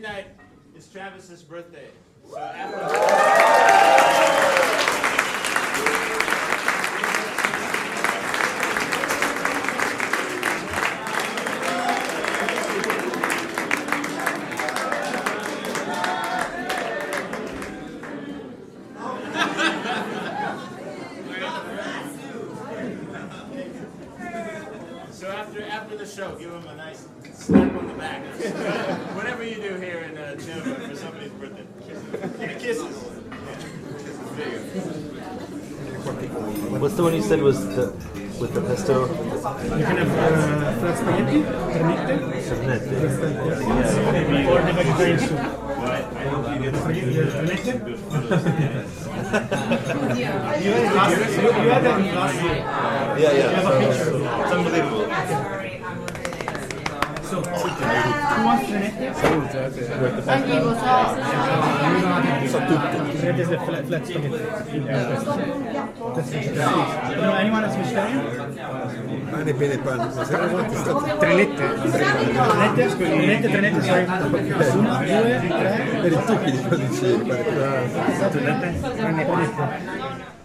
Thursday is Travis's birthday. So So after after the show, give him a nice slap on the back you do here in uh, for somebody's birthday? Kisses. What's the one you said was the with the pesto? You can have uh, pernette, pernette, or the vegetarian soup. you had that last year. Yeah, yeah. It's unbelievable. Anche cosa? So tutto. Anyone else vegetarian? Pane, bene, pane. Tre lette. Tre lette, tre lette, sorry. Uno, due, tre. Per i tutti di codici. Esatto, tre lette.